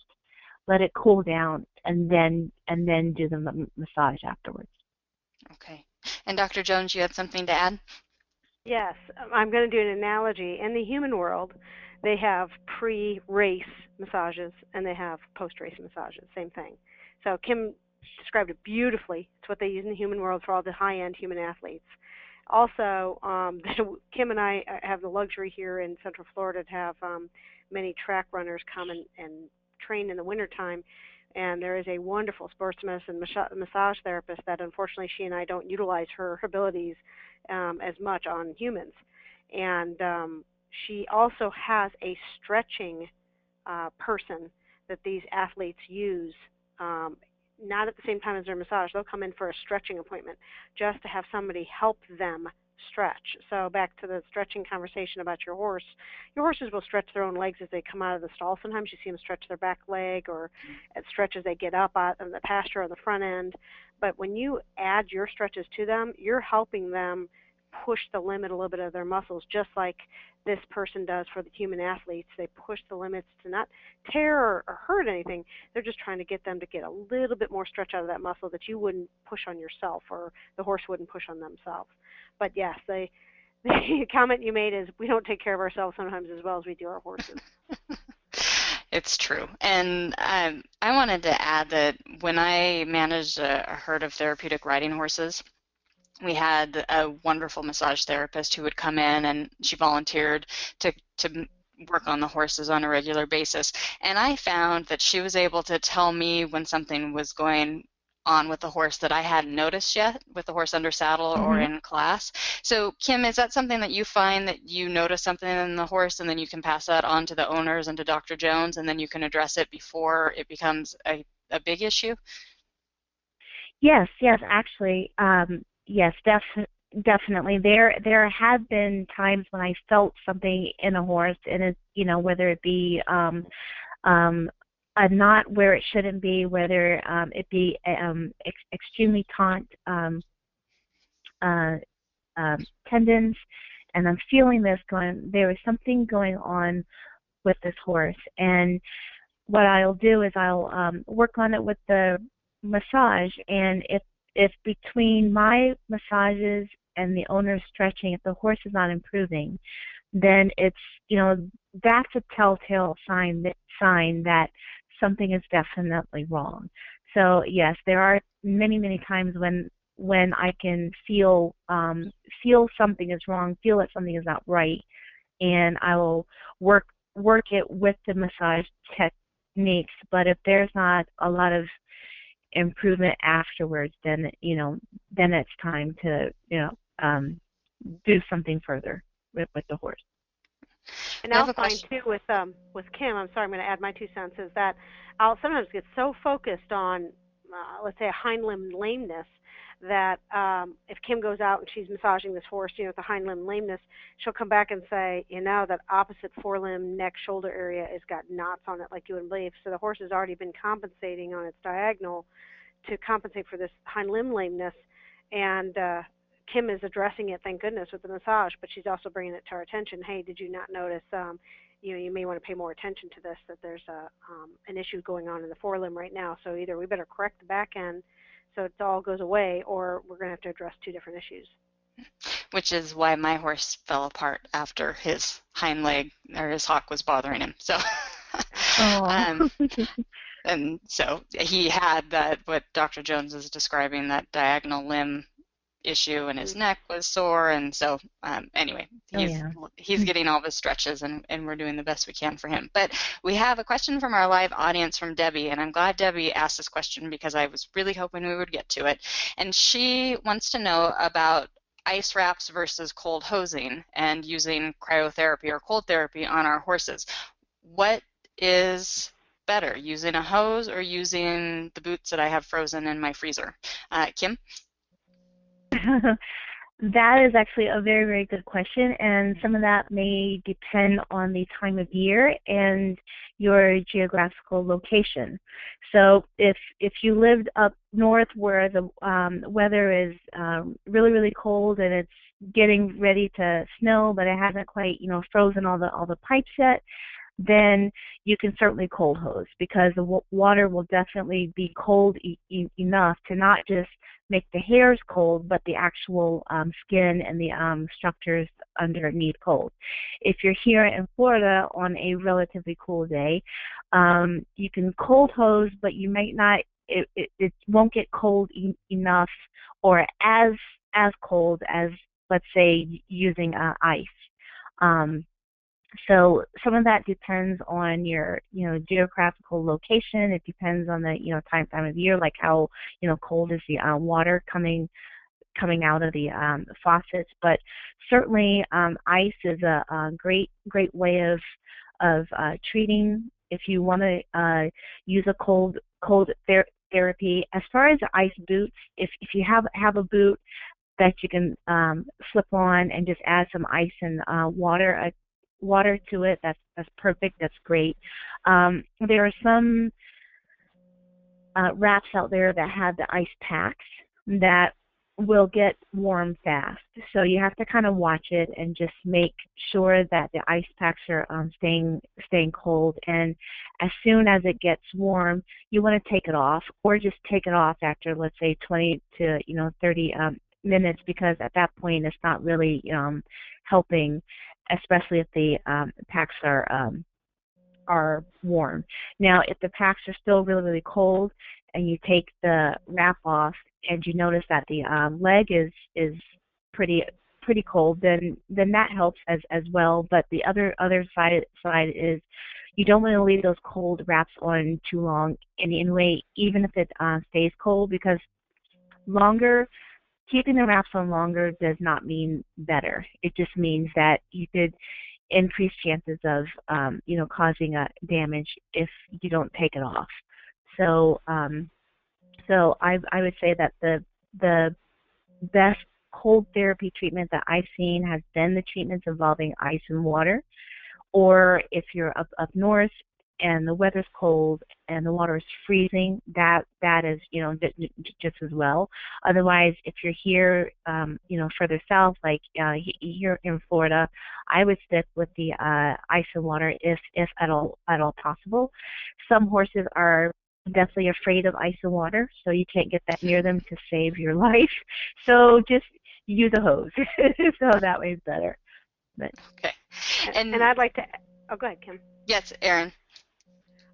let it cool down, and then and then do the massage afterwards. Okay. And Dr. Jones, you had something to add? Yes, I'm going to do an analogy. In the human world, they have pre-race massages and they have post-race massages. Same thing. So Kim described it beautifully. It's what they use in the human world for all the high-end human athletes. Also, um, Kim and I uh, have the luxury here in Central Florida to have um, many track runners come and, and train in the wintertime. And there is a wonderful sports medicine massage therapist that unfortunately she and I don't utilize her abilities um, as much on humans. And um, she also has a stretching uh, person that these athletes use um, not at the same time as their massage. They'll come in for a stretching appointment just to have somebody help them stretch. So back to the stretching conversation about your horse. Your horses will stretch their own legs as they come out of the stall. Sometimes you see them stretch their back leg or uh, stretch as they get up out of the pasture on the front end. But when you add your stretches to them, you're helping them push the limit a little bit of their muscles, just like this person does for the human athletes. They push the limits to not tear or, or hurt anything. They're just trying to get them to get a little bit more stretch out of that muscle that you wouldn't push on yourself or the horse wouldn't push on themselves. But yes, they the comment you made is we don't take care of ourselves sometimes as well as we do our horses. it's true. And um, I wanted to add that when I managed a, a herd of therapeutic riding horses, we had a wonderful massage therapist who would come in and she volunteered to, to work on the horses on a regular basis. And I found that she was able to tell me when something was going on with the horse that I hadn't noticed yet with the horse under saddle mm-hmm. or in class. So, Kim, is that something that you find that you notice something in the horse and then you can pass that on to the owners and to Dr. Jones and then you can address it before it becomes a, a big issue? Yes, yes, actually. Um, yes, def- definitely. There there have been times when I felt something in a horse, and it's you know whether it be um, um, a knot where it shouldn't be, whether um, it be um, ex- extremely taut um, uh, um, tendons, and I'm feeling this going. There is something going on with this horse, and what I'll do is I'll um, work on it with the massage, and if if between my massages and the owner's stretching, if the horse is not improving, then it's you know that's a telltale sign that sign that something is definitely wrong. So yes, there are many many times when when I can feel um, feel something is wrong, feel that something is not right, and I will work work it with the massage techniques. But if there's not a lot of improvement afterwards, then you know, then it's time to you know um, do something further with, with the horse. And I'll find too with um with Kim, I'm sorry, I'm going to add my two cents is that I'll sometimes get so focused on uh, let's say a hind limb lameness that um, if Kim goes out and she's massaging this horse, you know, with a hind limb lameness, she'll come back and say, you know, that opposite forelimb, neck, shoulder area has got knots on it like you wouldn't believe. So the horse has already been compensating on its diagonal to compensate for this hind limb lameness. And uh, Kim is addressing it, thank goodness, with the massage, but she's also bringing it to our attention. Hey, did you not notice? Um, you know, you may want to pay more attention to this. That there's a um, an issue going on in the forelimb right now. So either we better correct the back end so it all goes away, or we're going to have to address two different issues. Which is why my horse fell apart after his hind leg or his hock was bothering him. So, um, and so he had that what Dr. Jones is describing that diagonal limb issue and his mm-hmm. neck was sore and so um, anyway oh, he's oh, yeah. he's getting all the stretches and, and we're doing the best we can for him. But we have a question from our live audience from debbie and i'm glad debbie asked this question because i was really hoping we would get to it. And she wants to know about ice wraps versus cold hosing and using cryotherapy or cold therapy on our horses. What is better using a hose or using the boots that i have frozen in my freezer? Uh, kim that is actually a very, very good question, and some of that may depend on the time of year and your geographical location. So if if you lived up north where the um, weather is um, really, really cold and it's getting ready to snow, but it hasn't quite, you know, frozen all the all the pipes yet, then you can certainly cold hose because the water will definitely be cold e- e- enough to not just make the hairs cold, but the actual um, skin and the um, structures underneath cold. If you're here in Florida on a relatively cool day, um, you can cold hose, but you might not. It, it, it won't get cold e- enough or as as cold as let's say using uh, ice. Um, so some of that depends on your you know geographical location. It depends on the you know time time of year like how you know cold is the uh, water coming coming out of the um, faucets. But certainly um, ice is a, a, great great way of of uh, treating if you want to uh, use a cold cold ther- therapy. As far as ice boots if if you have have a boot that you can um, slip on and just add some ice and uh, water water to it. That's that's perfect. That's great. Um, there are some uh, wraps out there that have the ice packs that will get warm fast. So you have to kind of watch it and just make sure that the ice packs are um, staying staying cold. And as soon as it gets warm, you want to take it off, or just take it off after let's say 20 to you know 30 um, minutes, because at that point it's not really um, helping especially if the um, packs are um, are warm. Now, if the packs are still really really cold, and you take the wrap off, and you notice that the um, leg is is pretty pretty cold, then then that helps as as well. But the other other side side is you don't want to leave those cold wraps on too long in anyway, even if it uh, stays cold, because longer keeping the wraps on longer does not mean better. It just means that you could increase chances of um, you know causing a damage if you don't take it off. So um, so I I would say that the the best cold therapy treatment that I've seen has been the treatments involving ice and water. Or if you're up up north, and the weather's cold and the water is freezing, that that is you know just as well. Otherwise, if you're here, um, you know, further south, like uh, here in Florida, I would stick with the uh, ice and water if if at all at all possible. Some horses are definitely afraid of ice and water, so you can't get that near them to save your life. So just use a hose, so that way it's better. But, okay, and, and I'd like to. Oh, go ahead, Kim. Yes, Erin.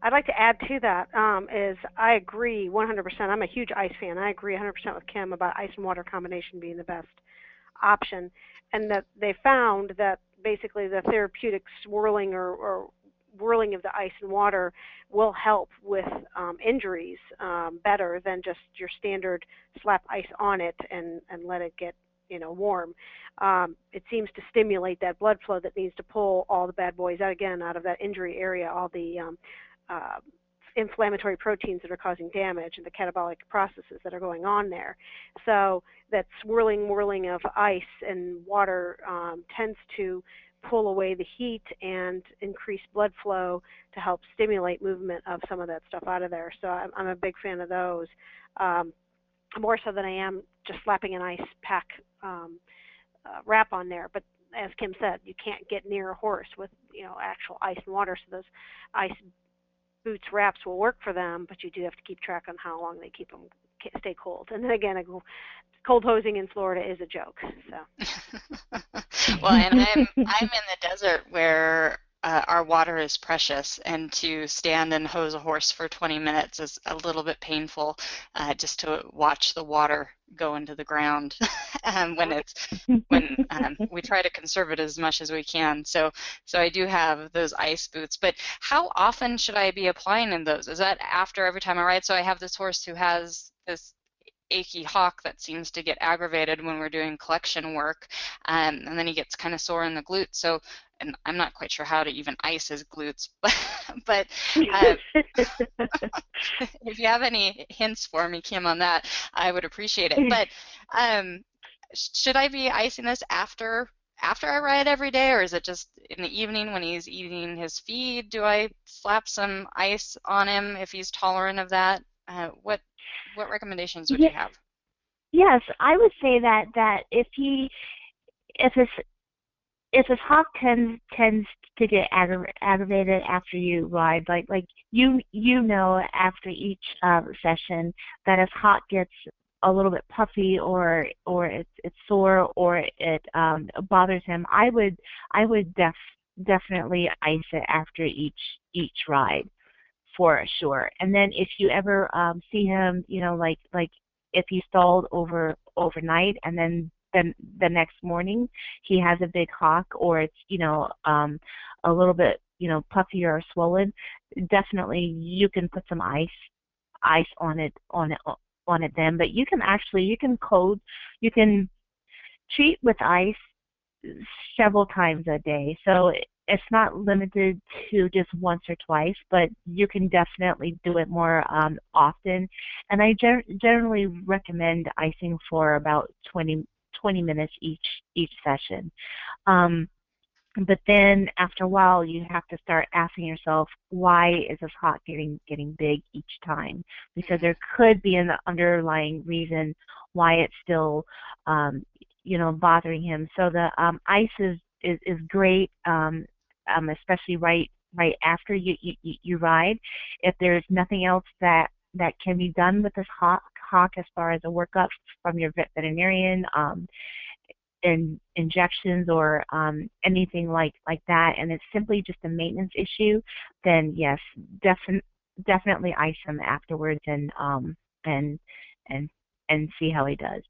I'd like to add to that um, is I agree 100%. I'm a huge ice fan. I agree 100% with Kim about ice and water combination being the best option, and that they found that basically the therapeutic swirling or, or whirling of the ice and water will help with um, injuries um, better than just your standard slap ice on it and, and let it get you know warm. Um, it seems to stimulate that blood flow that needs to pull all the bad boys out again out of that injury area, all the um, uh, inflammatory proteins that are causing damage and the catabolic processes that are going on there. So that swirling, whirling of ice and water um, tends to pull away the heat and increase blood flow to help stimulate movement of some of that stuff out of there. So I'm, I'm a big fan of those, um, more so than I am just slapping an ice pack um, uh, wrap on there. But as Kim said, you can't get near a horse with you know actual ice and water, so those ice boots wraps will work for them, but you do have to keep track on how long they keep them stay cold. And then again, cold hosing in Florida is a joke. So. well, and I'm I'm in the desert where uh, our water is precious, and to stand and hose a horse for 20 minutes is a little bit painful, uh, just to watch the water go into the ground um, when it's when um, we try to conserve it as much as we can. So so I do have those ice boots, but how often should I be applying in those? Is that after every time I ride? So I have this horse who has this achy hock that seems to get aggravated when we're doing collection work, um, and then he gets kind of sore in the glute. So, and I'm not quite sure how to even ice his glutes, but, but uh, if you have any hints for me, Kim, on that, I would appreciate it. But um, should I be icing this after after I ride every day, or is it just in the evening when he's eating his feed? Do I slap some ice on him if he's tolerant of that? Uh, what what recommendations would yeah. you have? Yes, I would say that that if he if his if his hock tends tends to get aggra- aggravated after you ride, like like you you know after each uh, session that his hock gets a little bit puffy or or it's it's sore or it um bothers him, I would I would def definitely ice it after each each ride for sure. And then if you ever um see him, you know, like like if he stalled over overnight and then then the next morning he has a big hock or it's, you know, um a little bit, you know, puffy or swollen, definitely you can put some ice ice on it on it on it then, but you can actually you can code you can treat with ice several times a day. So it's not limited to just once or twice, but you can definitely do it more um, often. And I gen- generally recommend icing for about 20, 20 minutes each each session. Um, but then after a while you have to start asking yourself why is this hot getting getting big each time? Because there could be an underlying reason why it's still um you know bothering him. So the um ice is is, is great um um especially right right after you, you you ride. If there's nothing else that that can be done with this hock hock as far as a workup from your veterinarian um in injections or um, anything like like that, and it's simply just a maintenance issue, then yes, definitely definitely ice him afterwards and um and and and see how he does.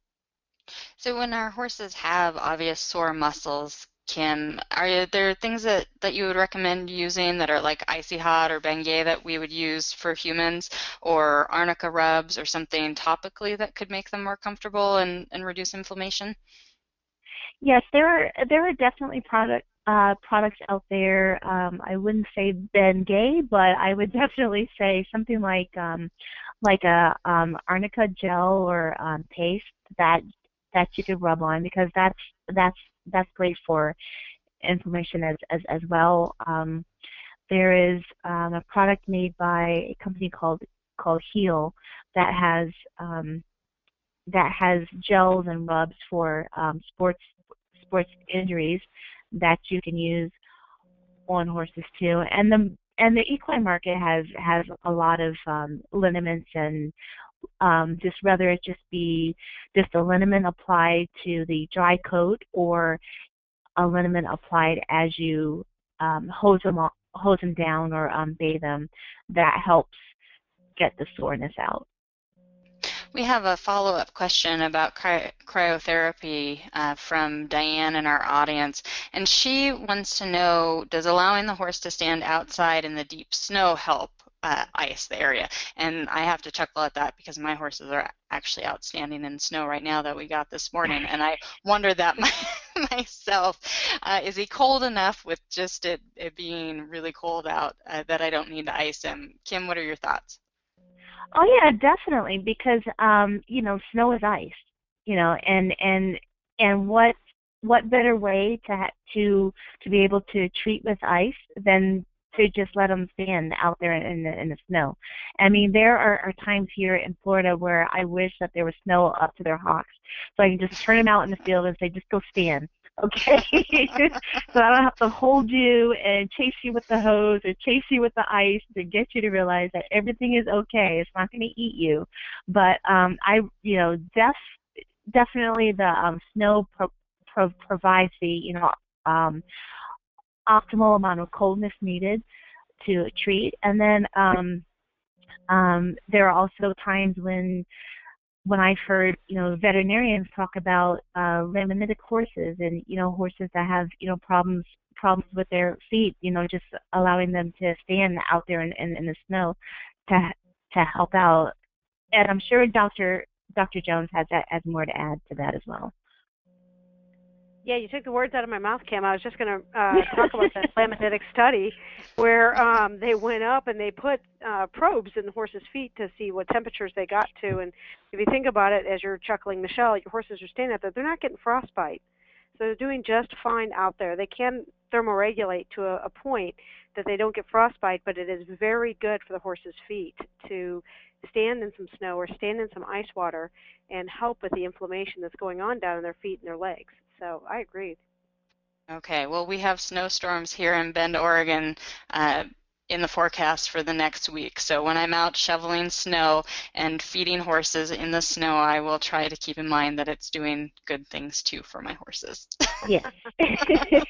So when our horses have obvious sore muscles, Kim, are there things that, that you would recommend using that are like icy hot or Bengay that we would use for humans, or arnica rubs or something topically that could make them more comfortable and, and reduce inflammation? Yes, there are there are definitely product uh, products out there. Um, I wouldn't say Bengay, but I would definitely say something like um, like a um, arnica gel or um, paste that that you could rub on because that's that's that's great for inflammation as as, as well. Um, there is um, a product made by a company called called Heal that has um, that has gels and rubs for um, sports sports injuries that you can use on horses too. And the and the equine market has has a lot of um, liniments and um, just whether it just be just a liniment applied to the dry coat or a liniment applied as you um, hose them hose them down or um, bathe them, that helps get the soreness out. We have a follow-up question about cry cryotherapy uh, from Diane in our audience, and she wants to know, does allowing the horse to stand outside in the deep snow help uh, ice the area? And I have to chuckle at that because my horses are actually out standing in snow right now that we got this morning, and I wonder that my, myself. Uh, is he cold enough with just it, it being really cold out uh, that I don't need to ice him? Kim, what are your thoughts? Oh yeah, definitely because um, you know snow is ice, you know, and and and what what better way to ha- to to be able to treat with ice than to just let them stand out there in the in the snow. I mean, there are, are times here in Florida where I wish that there was snow up to their hocks, so I can just turn them out in the field and say, just go stand, okay? so I don't have to hold you and chase you with the hose or chase you with the ice to get you to realize that everything is okay. It's not going to eat you. But um, I, you know, def, definitely the um, snow pro- pro- provides the, you know, um, optimal amount of coldness needed to treat. And then um, um, there are also times when when I've heard, you know, veterinarians talk about uh, laminitic horses and, you know, horses that have, you know, problems problems with their feet, you know, just allowing them to stand out there in, in, in the snow to to help out. And I'm sure Dr. Dr. Jones has has more to add to that as well. Yeah, you took the words out of my mouth, Kim. I was just going to uh, talk about that laminitic study where um, they went up and they put uh, probes in the horses' feet to see what temperatures they got to. And if you think about it, as you're chuckling, Michelle, your horses are standing out there, they're not getting frostbite. So they're doing just fine out there. They can thermoregulate to a, a point that they don't get frostbite, but it is very good for the horse's feet to stand in some snow or stand in some ice water and help with the inflammation that's going on down in their feet and their legs. So I agree. Okay, well, we have snowstorms here in Bend, Oregon. Uh, in the forecast for the next week. So when I'm out shoveling snow and feeding horses in the snow, I will try to keep in mind that it's doing good things too for my horses. Yes.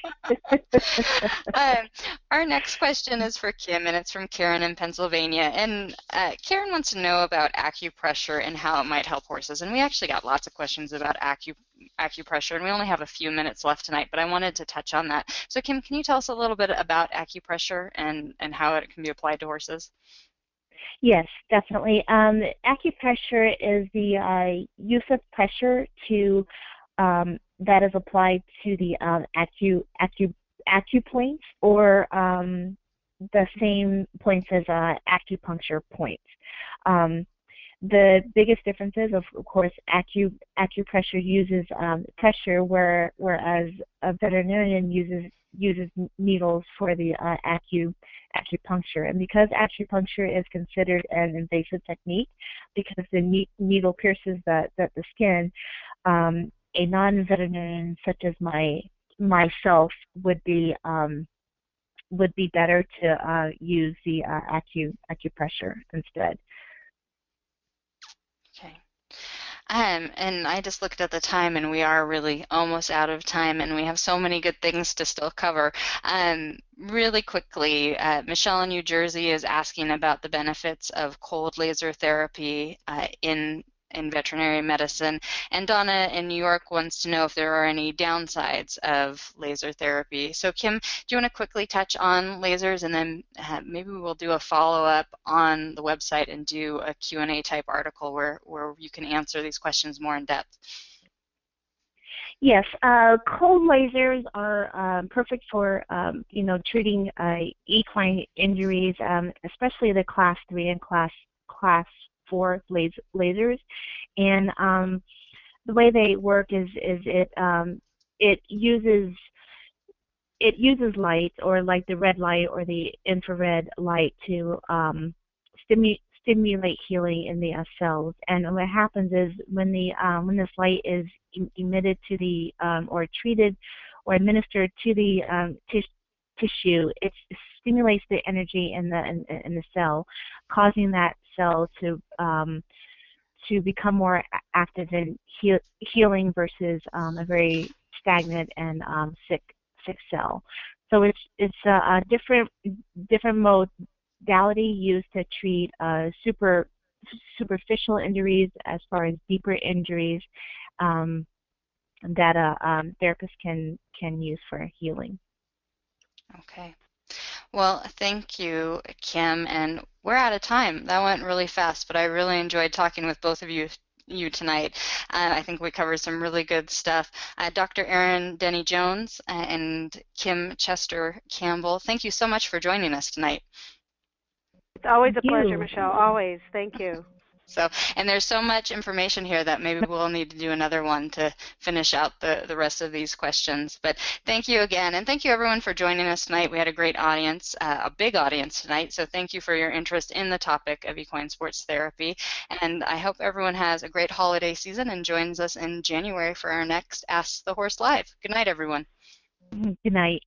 um, our next question is for Kim, and it's from Karen in Pennsylvania. And uh, Karen wants to know about acupressure and how it might help horses. And we actually got lots of questions about acu acupressure, and we only have a few minutes left tonight, but I wanted to touch on that. So, Kim, can you tell us a little bit about acupressure and, and how it can be applied to horses? Yes, definitely. Um, acupressure is the uh, use of pressure to um, that is applied to the um, acu acu acupoints or um, the same points as uh, acupuncture points. Um, the biggest difference is, of, course, acu, acupressure uses um, pressure, where, whereas a veterinarian uses uses needles for the uh, acu, acupuncture. And because acupuncture is considered an invasive technique, because the needle pierces the, the, the skin, um, a non-veterinarian such as my myself would be um, would be better to uh, use the uh, acu acupressure instead. Okay. Um, and I just looked at the time, and we are really almost out of time, and we have so many good things to still cover. Um, really quickly, uh, Michelle in New Jersey is asking about the benefits of cold laser therapy uh, in in veterinary medicine. And Donna in New York wants to know if there are any downsides of laser therapy. So Kim, do you want to quickly touch on lasers and then uh, maybe we'll do a follow-up on the website and do a Q&A type article where, where you can answer these questions more in depth. Yes, uh, cold lasers are um, perfect for um, you know treating uh, equine injuries, um, especially the class three and class class four lasers, and um, the way they work is is it um, it uses it uses light or like the red light or the infrared light to um, stimu- stimulate healing in the uh, cells. And what happens is when the um, when this light is em- emitted to the um, or treated or administered to the um, tissue, it stimulates the energy in the in, in the cell, causing that cell to um, to become more active in heal, healing versus um, a very stagnant and um, sick sick cell. So it's it's a, a different different modality used to treat uh, super superficial injuries as far as deeper injuries um, that a um, therapist can can use for healing. Okay. Well, thank you, Kim. And we're out of time. That went really fast, but I really enjoyed talking with both of you you tonight. Uh, I think we covered some really good stuff. Uh, Dr. Erin Denny Jones uh, and Kim Chester Campbell, thank you so much for joining us tonight. It's always a pleasure, Michelle. Always. Thank you. So, and there's so much information here that maybe we'll need to do another one to finish out the, the rest of these questions. But thank you again, and thank you everyone for joining us tonight. We had a great audience, uh, a big audience tonight, so thank you for your interest in the topic of equine sports therapy. And I hope everyone has a great holiday season and joins us in January for our next Ask the Horse Live. Good night, everyone. Good night.